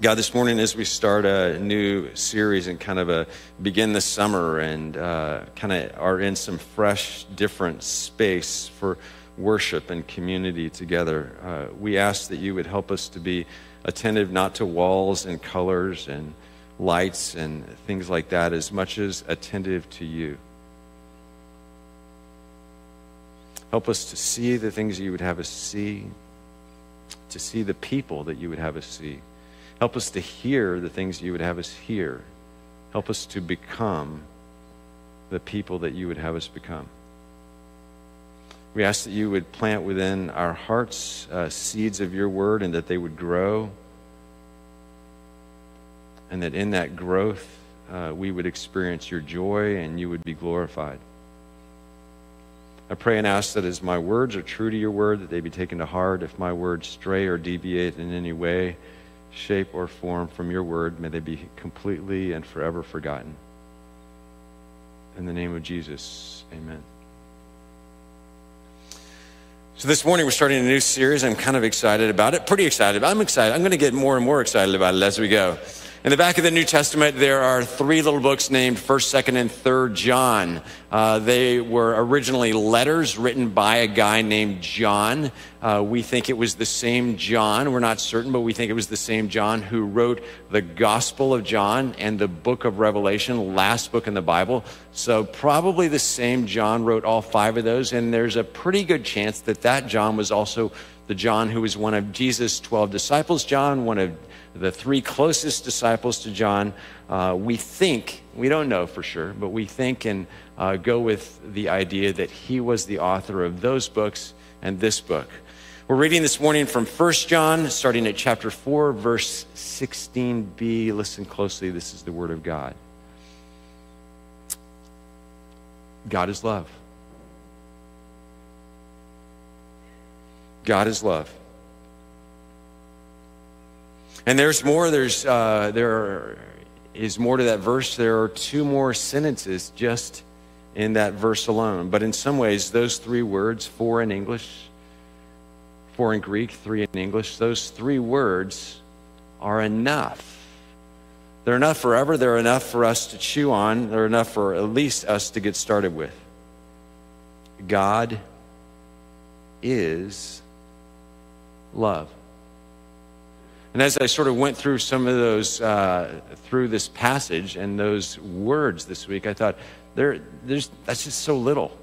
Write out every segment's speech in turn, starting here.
God, this morning as we start a new series and kind of a begin the summer and uh, kind of are in some fresh, different space for worship and community together, uh, we ask that you would help us to be attentive not to walls and colors and lights and things like that as much as attentive to you. Help us to see the things you would have us see, to see the people that you would have us see Help us to hear the things you would have us hear. Help us to become the people that you would have us become. We ask that you would plant within our hearts uh, seeds of your word and that they would grow. And that in that growth, uh, we would experience your joy and you would be glorified. I pray and ask that as my words are true to your word, that they be taken to heart. If my words stray or deviate in any way, shape, or form from your word, may they be completely and forever forgotten. In the name of Jesus, amen. So this morning we're starting a new series. I'm kind of excited about it. Pretty excited. I'm excited. I'm going to get more and more excited about it as we go. In the back of the New Testament, there are three little books named 1st, 2nd, and 3rd John. Uh, they were originally letters written by a guy named John. Uh, we think it was the same John. We're not certain, but we think it was the same John who wrote the Gospel of John and the book of Revelation, last book in the Bible. So, probably the same John wrote all five of those. And there's a pretty good chance that that John was also the John who was one of Jesus' 12 disciples, John, one of the three closest disciples to John, uh, we think, we don't know for sure, but we think and uh, go with the idea that he was the author of those books and this book. We're reading this morning from 1 John, starting at chapter 4, verse 16b. Listen closely, this is the word of God. God is love. God is love. And there's more. There's uh, there is more to that verse. There are two more sentences just in that verse alone. But in some ways, those three words, four in English, four in Greek, three in English, those three words are enough. They're enough forever. They're enough for us to chew on. They're enough for at least us to get started with. God is love. And as I sort of went through some of those, uh, through this passage and those words this week, I thought, there, there's, that's just so little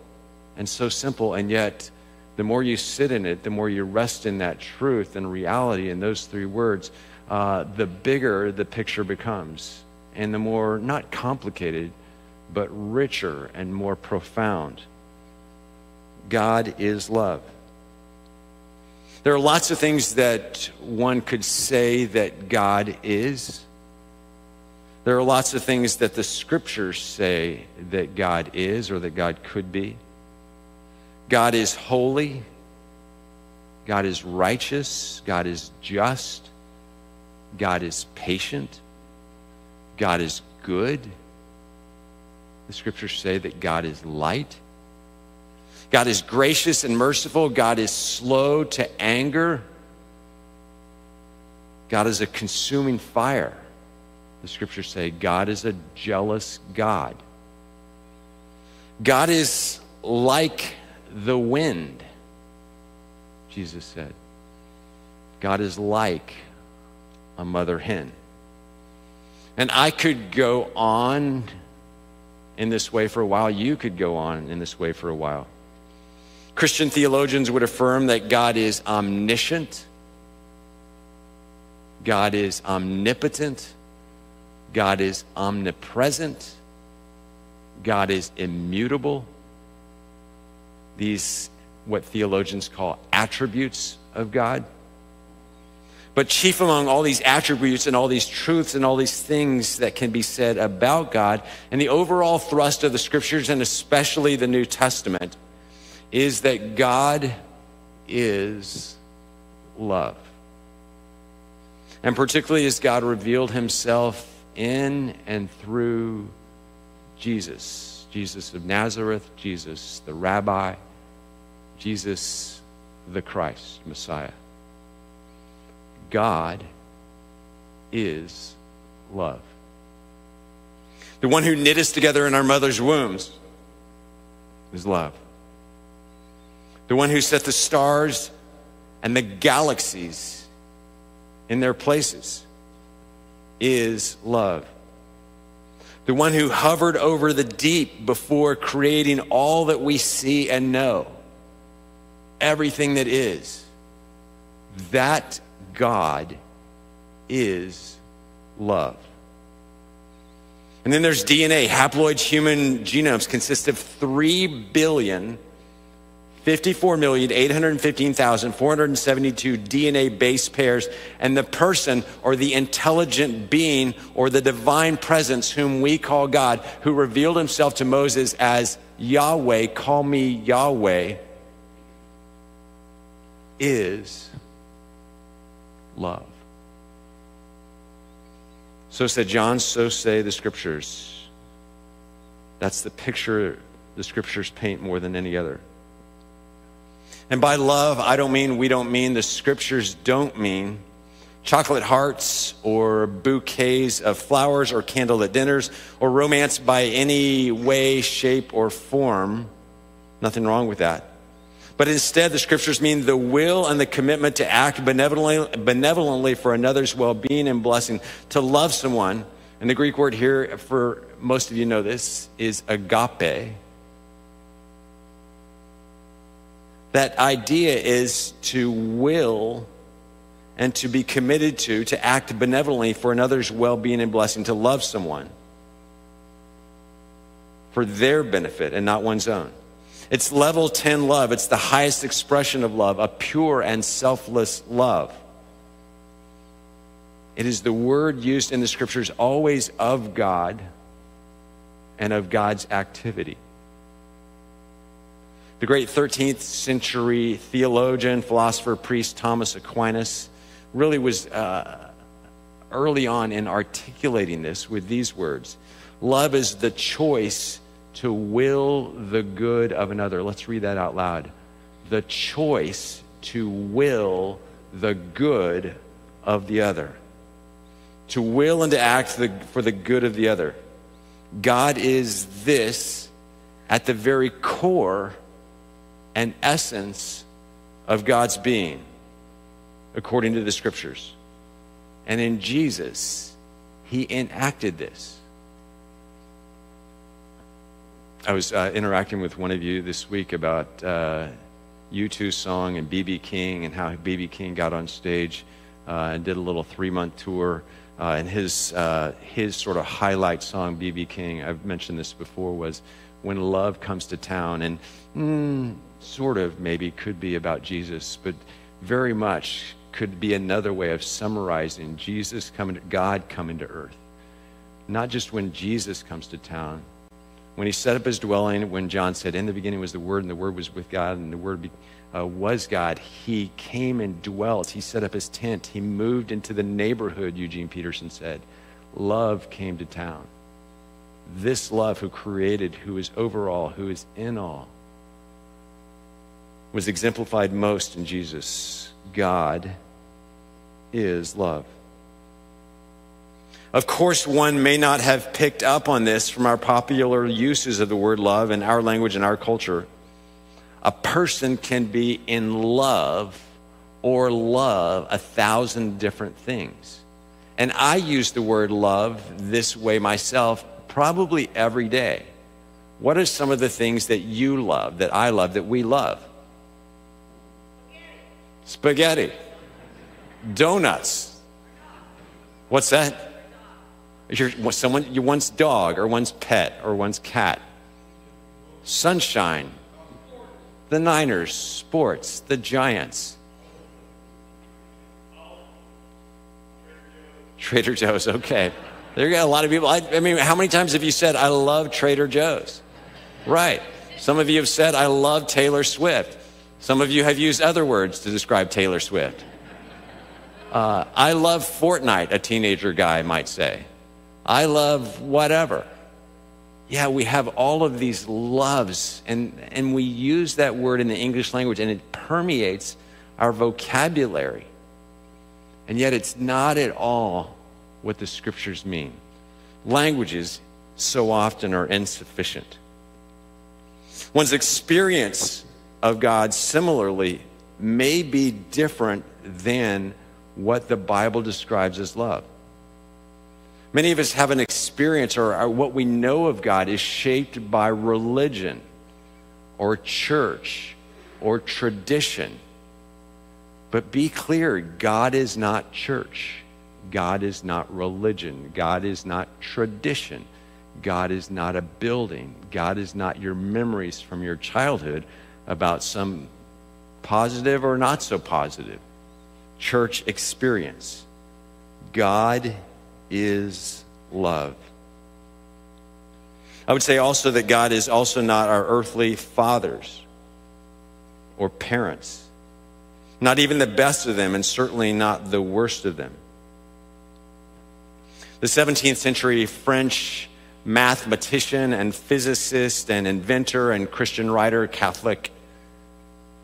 and so simple. And yet, the more you sit in it, the more you rest in that truth and reality in those three words, uh, the bigger the picture becomes. And the more, not complicated, but richer and more profound. God is love. There are lots of things that one could say that God is. There are lots of things that the scriptures say that God is or that God could be. God is holy. God is righteous. God is just. God is patient. God is good. The scriptures say that God is light. God is gracious and merciful. God is slow to anger. God is a consuming fire. The scriptures say God is a jealous God. God is like the wind, Jesus said. God is like a mother hen. And I could go on in this way for a while. You could go on in this way for a while. Christian theologians would affirm that God is omniscient, God is omnipotent, God is omnipresent, God is immutable. These, what theologians call attributes of God. But chief among all these attributes and all these truths and all these things that can be said about God, and the overall thrust of the scriptures, and especially the New Testament, is that God is love. And particularly as God revealed himself in and through Jesus, Jesus of Nazareth, Jesus the rabbi, Jesus the Christ, Messiah. God is love. The one who knit us together in our mother's wombs is love. The one who set the stars and the galaxies in their places is love. The one who hovered over the deep before creating all that we see and know, everything that is. That God is love. And then there's DNA. Haploid human genomes consist of 3 billion 54,815,472 DNA base pairs, and the person or the intelligent being or the divine presence whom we call God, who revealed himself to Moses as Yahweh, call me Yahweh, is love. So said John, so say the scriptures. That's the picture the scriptures paint more than any other. And by love, I don't mean, we don't mean, the scriptures don't mean chocolate hearts or bouquets of flowers or candlelit dinners or romance by any way, shape, or form. Nothing wrong with that. But instead, the scriptures mean the will and the commitment to act benevolently, benevolently for another's well being and blessing, to love someone. And the Greek word here, for most of you know this, is agape. That idea is to will and to be committed to, to act benevolently for another's well being and blessing, to love someone for their benefit and not one's own. It's level 10 love. It's the highest expression of love, a pure and selfless love. It is the word used in the scriptures always of God and of God's activity. The great 13th century theologian, philosopher, priest Thomas Aquinas really was uh, early on in articulating this with these words Love is the choice to will the good of another. Let's read that out loud. The choice to will the good of the other. To will and to act the, for the good of the other. God is this at the very core and essence of God's being, according to the scriptures. And in Jesus, he enacted this. I was uh, interacting with one of you this week about uh, U2's song and B.B. King and how B.B. King got on stage uh, and did a little three month tour. Uh, and his, uh, his sort of highlight song, B.B. King, I've mentioned this before, was When Love Comes to Town. And mm, sort of maybe could be about Jesus, but very much could be another way of summarizing Jesus coming, to, God coming to earth. Not just when Jesus comes to town, when he set up his dwelling, when John said, In the beginning was the Word, and the Word was with God, and the Word be, uh, was God, he came and dwelt. He set up his tent. He moved into the neighborhood, Eugene Peterson said. Love came to town. This love who created, who is over all, who is in all, was exemplified most in Jesus. God is love. Of course, one may not have picked up on this from our popular uses of the word love in our language and our culture. A person can be in love or love a thousand different things. And I use the word love this way myself probably every day. What are some of the things that you love, that I love, that we love? Spaghetti. Donuts. What's that? Your, someone, your one's dog or one's pet or one's cat. Sunshine. The Niners, sports, the Giants. Trader Joe's, okay. There you go. A lot of people. I, I mean, how many times have you said, I love Trader Joe's? Right. Some of you have said, I love Taylor Swift. Some of you have used other words to describe Taylor Swift. Uh, I love Fortnite, a teenager guy might say. I love whatever. Yeah, we have all of these loves, and, and we use that word in the English language, and it permeates our vocabulary. And yet, it's not at all what the scriptures mean. Languages so often are insufficient. One's experience of God similarly may be different than what the Bible describes as love. Many of us have an experience, or what we know of God is shaped by religion or church or tradition. But be clear God is not church. God is not religion. God is not tradition. God is not a building. God is not your memories from your childhood about some positive or not so positive church experience. God is love. I would say also that God is also not our earthly fathers or parents, not even the best of them, and certainly not the worst of them. The 17th century French mathematician and physicist and inventor and Christian writer, Catholic,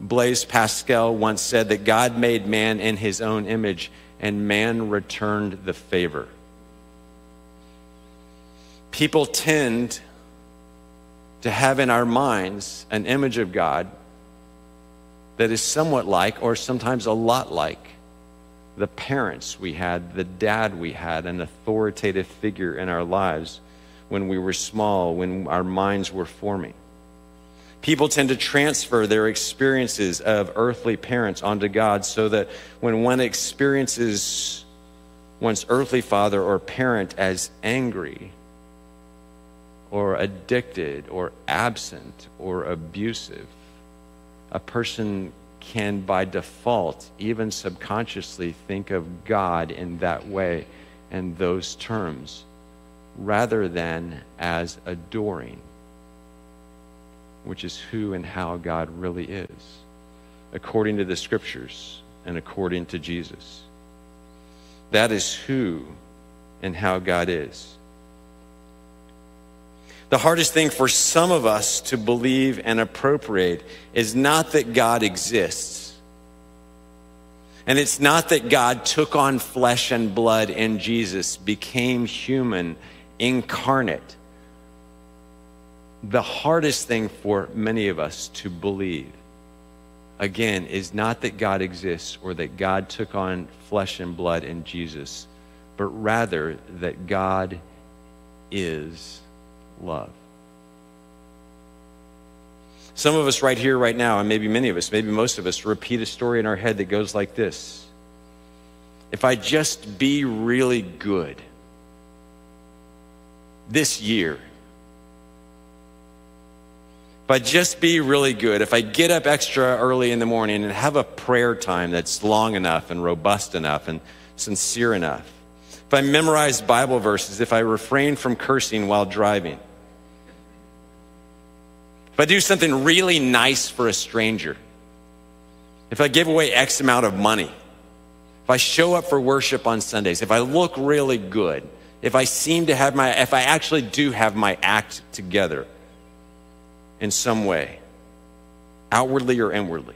Blaise Pascal once said that God made man in his own image and man returned the favor people tend to have in our minds an image of God that is somewhat like, or sometimes a lot like, the parents we had, the dad we had, an authoritative figure in our lives when we were small, when our minds were forming. People tend to transfer their experiences of earthly parents onto God so that when one experiences one's earthly father or parent as angry, or addicted or absent or abusive. A person can, by default, even subconsciously, think of God in that way and those terms rather than as adoring, which is who and how God really is, according to the scriptures and according to Jesus. That is who and how God is. The hardest thing for some of us to believe and appropriate is not that God exists. And it's not that God took on flesh and blood in Jesus, became human, incarnate. The hardest thing for many of us to believe, again, is not that God exists or that God took on flesh and blood in Jesus, but rather that God is love. Some of us right here, right now, and maybe many of us, maybe most of us, repeat a story in our head that goes like this If I just be really good this year, I just be really good, if I get up extra early in the morning and have a prayer time that's long enough and robust enough and sincere enough, if I memorize Bible verses, if I refrain from cursing while driving, if I do something really nice for a stranger, if I give away X amount of money, if I show up for worship on Sundays, if I look really good, if I seem to have my, if I actually do have my act together in some way, outwardly or inwardly,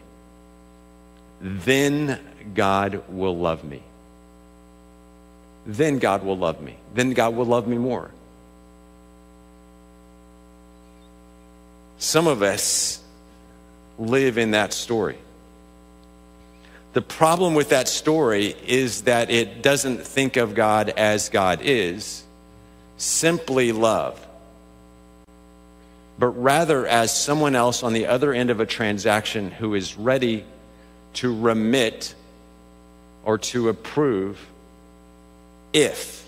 then God will love me. Then God will love me. Then God will love me more. Some of us live in that story. The problem with that story is that it doesn't think of God as God is, simply love, but rather as someone else on the other end of a transaction who is ready to remit or to approve if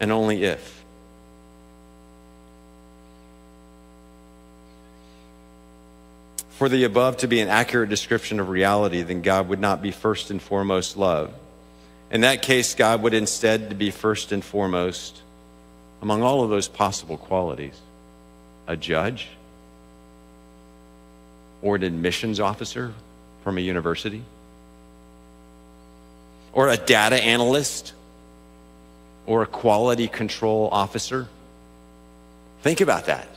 and only if. for the above to be an accurate description of reality, then God would not be first and foremost love. In that case, God would instead be first and foremost among all of those possible qualities a judge or an admissions officer from a university or a data analyst or a quality control officer. Think about that.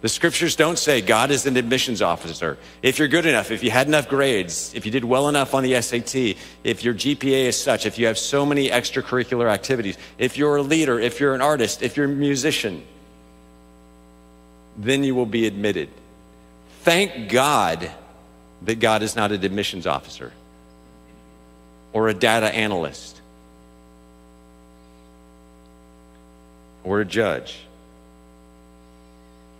The scriptures don't say God is an admissions officer. If you're good enough, if you had enough grades, if you did well enough on the SAT, if your GPA is such, if you have so many extracurricular activities, if you're a leader, if you're an artist, if you're a musician, then you will be admitted. Thank God that God is not an admissions officer or a data analyst or a judge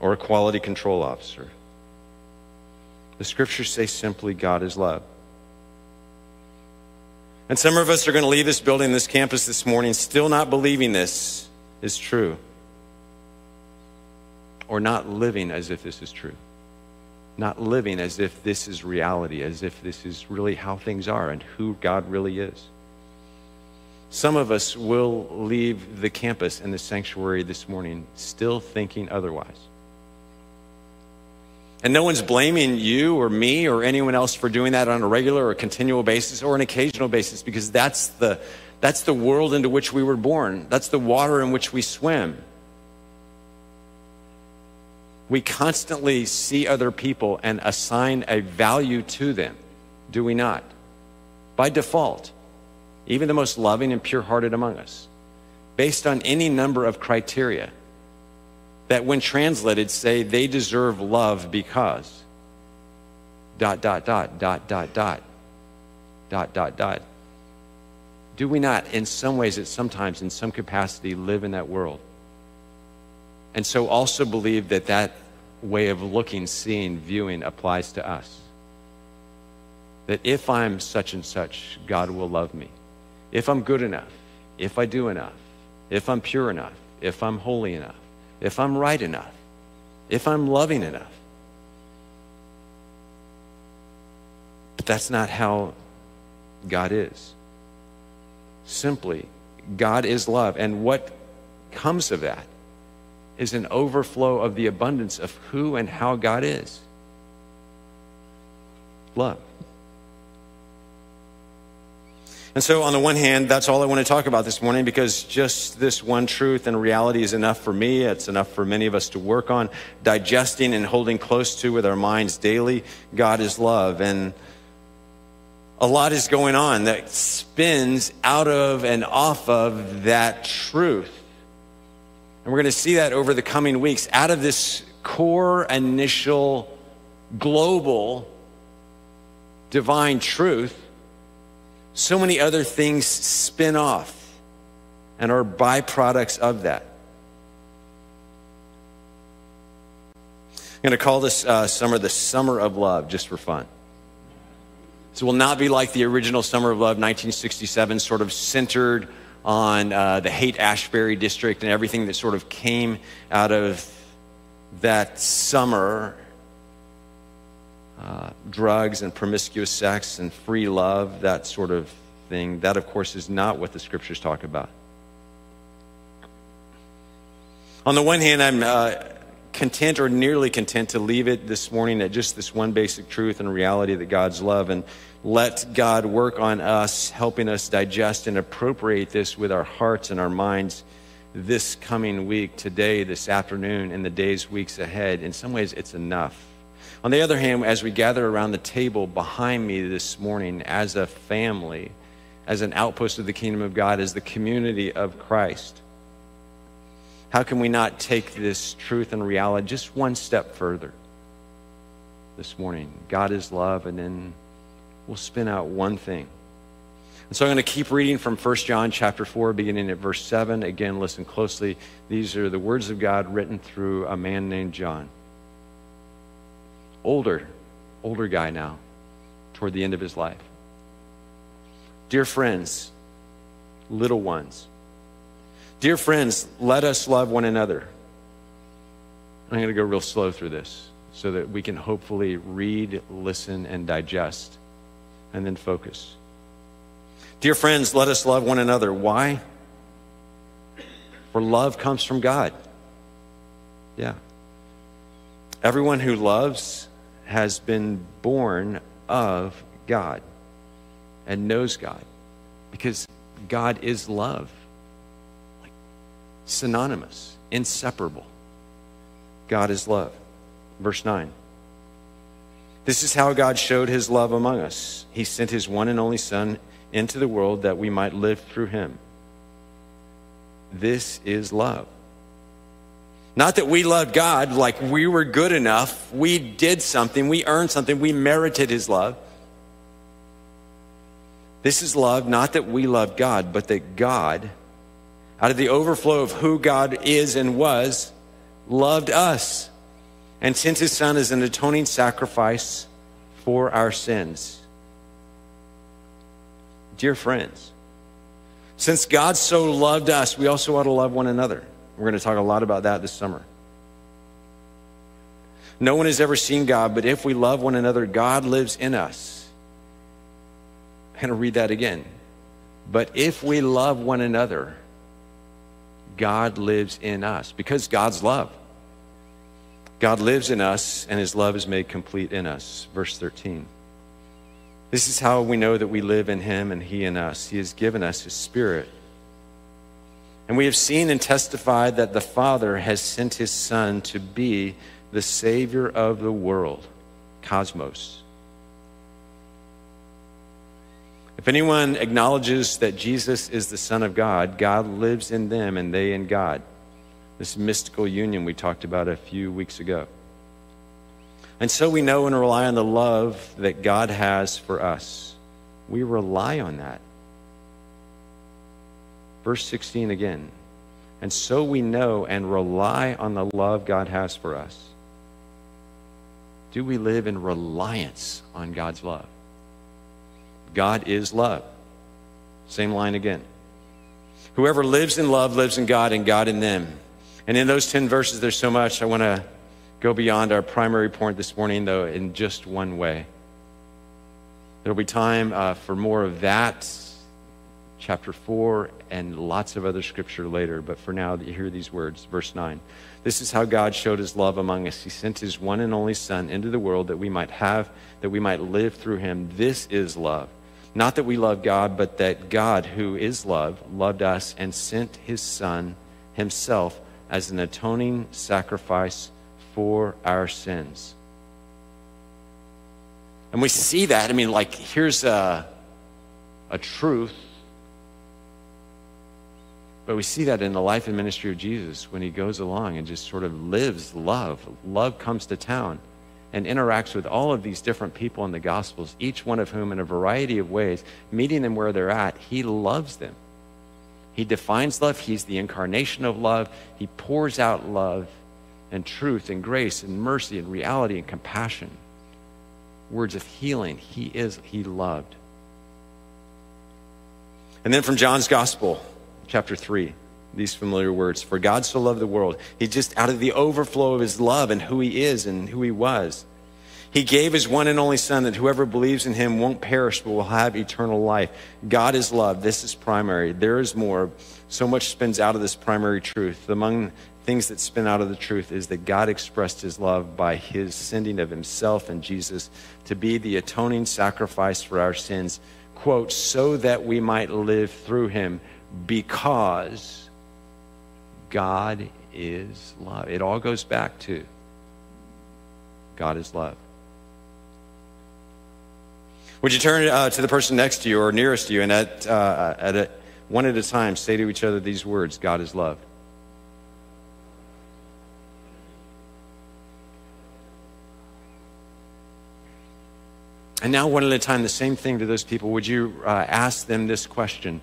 or a quality control officer. The scriptures say simply God is love. And some of us are going to leave this building, this campus this morning, still not believing this is true or not living as if this is true. Not living as if this is reality, as if this is really how things are and who God really is. Some of us will leave the campus and the sanctuary this morning still thinking otherwise. And no one's blaming you or me or anyone else for doing that on a regular or continual basis or an occasional basis because that's the, that's the world into which we were born. That's the water in which we swim. We constantly see other people and assign a value to them, do we not? By default, even the most loving and pure hearted among us, based on any number of criteria that, when translated, say they deserve love because dot, dot, dot, dot, dot, dot, dot, dot, dot. Do we not, in some ways, at sometimes, in some capacity, live in that world? And so also believe that that way of looking, seeing, viewing applies to us. That if I'm such and such, God will love me. If I'm good enough, if I do enough, if I'm pure enough, if I'm holy enough, if I'm right enough, if I'm loving enough. But that's not how God is. Simply, God is love. And what comes of that is an overflow of the abundance of who and how God is love. And so, on the one hand, that's all I want to talk about this morning because just this one truth and reality is enough for me. It's enough for many of us to work on digesting and holding close to with our minds daily. God is love. And a lot is going on that spins out of and off of that truth. And we're going to see that over the coming weeks. Out of this core, initial, global, divine truth, so many other things spin off and are byproducts of that. I'm going to call this uh, summer the Summer of Love, just for fun. So, it will not be like the original Summer of Love, 1967, sort of centered on uh, the Haight Ashbury district and everything that sort of came out of that summer uh, drugs and promiscuous sex and free love, that sort of thing. That, of course, is not what the scriptures talk about. On the one hand, I'm uh, content or nearly content to leave it this morning at just this one basic truth and reality that God's love. And let God work on us, helping us digest and appropriate this with our hearts and our minds this coming week, today, this afternoon, and the days, weeks ahead. In some ways, it's enough. On the other hand, as we gather around the table behind me this morning as a family, as an outpost of the kingdom of God, as the community of Christ, how can we not take this truth and reality just one step further this morning? God is love, and then we'll spin out one thing. And so I'm going to keep reading from 1 John chapter 4, beginning at verse 7. Again, listen closely. These are the words of God written through a man named John. Older, older guy now, toward the end of his life. Dear friends, little ones, dear friends, let us love one another. I'm going to go real slow through this so that we can hopefully read, listen, and digest and then focus. Dear friends, let us love one another. Why? For love comes from God. Yeah. Everyone who loves has been born of God and knows God because God is love. Like synonymous, inseparable. God is love. Verse 9. This is how God showed his love among us. He sent his one and only Son into the world that we might live through him. This is love. Not that we loved God like we were good enough, we did something, we earned something, we merited his love. This is love, not that we loved God, but that God, out of the overflow of who God is and was, loved us and since his Son is an atoning sacrifice for our sins. Dear friends, since God so loved us, we also ought to love one another. We're going to talk a lot about that this summer. No one has ever seen God, but if we love one another, God lives in us. I'm going to read that again. But if we love one another, God lives in us because God's love. God lives in us, and his love is made complete in us. Verse 13. This is how we know that we live in him and he in us. He has given us his spirit. And we have seen and testified that the Father has sent his Son to be the Savior of the world, cosmos. If anyone acknowledges that Jesus is the Son of God, God lives in them and they in God this mystical union we talked about a few weeks ago. And so we know and rely on the love that God has for us. We rely on that. Verse 16 again. And so we know and rely on the love God has for us. Do we live in reliance on God's love? God is love. Same line again. Whoever lives in love lives in God and God in them. And in those 10 verses, there's so much. I want to go beyond our primary point this morning, though, in just one way. There'll be time uh, for more of that, chapter 4, and lots of other scripture later. But for now, you hear these words. Verse 9. This is how God showed his love among us. He sent his one and only Son into the world that we might have, that we might live through him. This is love. Not that we love God, but that God, who is love, loved us and sent his Son himself as an atoning sacrifice for our sins. And we see that. I mean, like, here's a, a truth. But we see that in the life and ministry of Jesus when he goes along and just sort of lives love. Love comes to town and interacts with all of these different people in the Gospels, each one of whom, in a variety of ways, meeting them where they're at, he loves them. He defines love. He's the incarnation of love. He pours out love and truth and grace and mercy and reality and compassion. Words of healing. He is, he loved. And then from John's Gospel, chapter 3, these familiar words For God so loved the world. He just, out of the overflow of his love and who he is and who he was, he gave his one and only Son that whoever believes in him won't perish but will have eternal life. God is love. This is primary. There is more. So much spins out of this primary truth. Among things that spin out of the truth is that God expressed his love by his sending of himself and Jesus to be the atoning sacrifice for our sins, quote, so that we might live through him because God is love. It all goes back to God is love. Would you turn uh, to the person next to you or nearest to you and at, uh, at a, one at a time say to each other these words God is love? And now, one at a time, the same thing to those people. Would you uh, ask them this question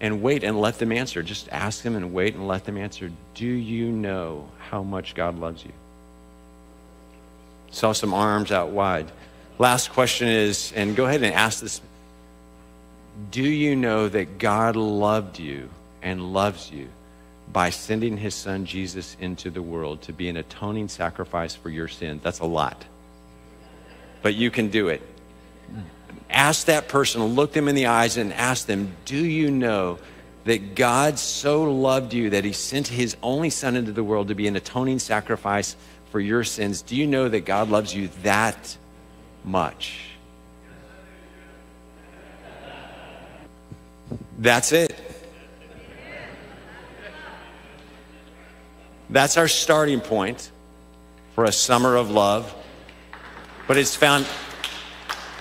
and wait and let them answer? Just ask them and wait and let them answer. Do you know how much God loves you? Saw some arms out wide. Last question is, and go ahead and ask this Do you know that God loved you and loves you by sending his son Jesus into the world to be an atoning sacrifice for your sin? That's a lot. But you can do it. Ask that person, look them in the eyes, and ask them Do you know that God so loved you that he sent his only son into the world to be an atoning sacrifice for your sins? Do you know that God loves you that much. That's it. That's our starting point. for a summer of love, but it's found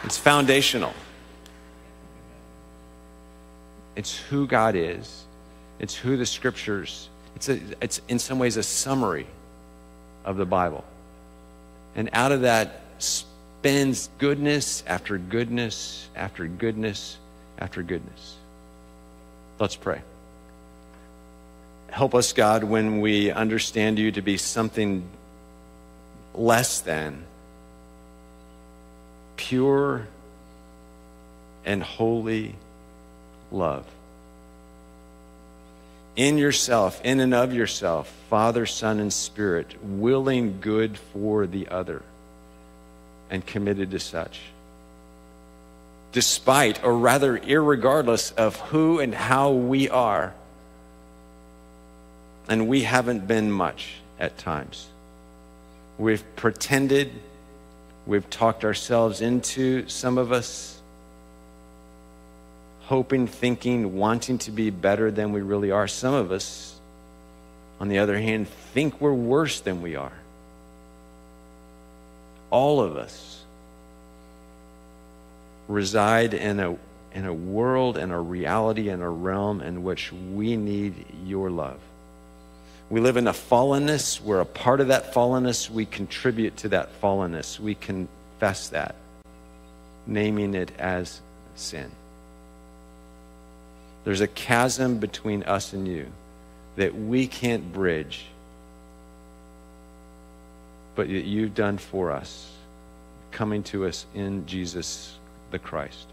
it's foundational. It's who God is. It's who the scriptures. It's a, it's in some ways a summary of the Bible. And out of that spins goodness after goodness after goodness after goodness. Let's pray. Help us, God, when we understand you to be something less than pure and holy love. In yourself, in and of yourself, Father, Son, and Spirit, willing good for the other and committed to such. Despite, or rather, irregardless of who and how we are. And we haven't been much at times. We've pretended, we've talked ourselves into some of us, hoping, thinking, wanting to be better than we really are. Some of us, on the other hand, think we're worse than we are all of us reside in a, in a world and a reality and a realm in which we need your love. We live in a fallenness. We're a part of that fallenness. We contribute to that fallenness. We confess that, naming it as sin. There's a chasm between us and you that we can't bridge but that you've done for us, coming to us in Jesus the Christ.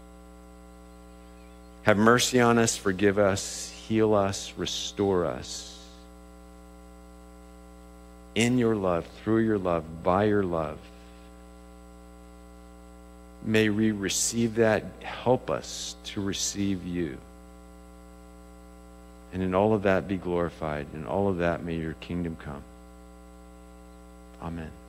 Have mercy on us, forgive us, heal us, restore us. In your love, through your love, by your love. May we receive that. Help us to receive you. And in all of that be glorified. In all of that may your kingdom come. Amen.